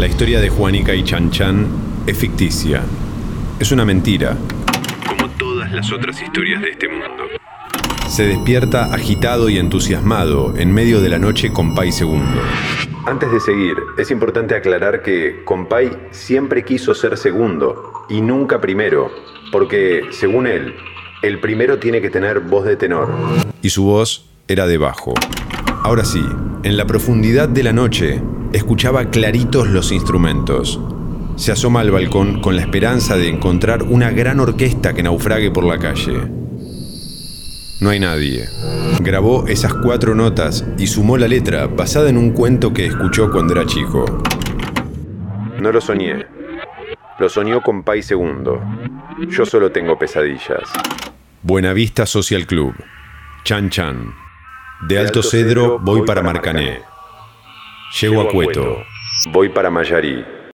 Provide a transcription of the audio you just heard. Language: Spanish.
La historia de Juanica y Chan Chan es ficticia. Es una mentira. Como todas las otras historias de este mundo. Se despierta agitado y entusiasmado en medio de la noche con Pai segundo. Antes de seguir, es importante aclarar que Compay siempre quiso ser segundo y nunca primero, porque, según él, el primero tiene que tener voz de tenor. Y su voz era de bajo. Ahora sí, en la profundidad de la noche, escuchaba claritos los instrumentos. Se asoma al balcón con la esperanza de encontrar una gran orquesta que naufrague por la calle. No hay nadie. Grabó esas cuatro notas y sumó la letra basada en un cuento que escuchó cuando era chico. No lo soñé. Lo soñó con Pai Segundo. Yo solo tengo pesadillas. Buenavista Social Club. Chan Chan. De Alto Cedro voy para Marcané. Llego a Cueto. Voy para Mayarí.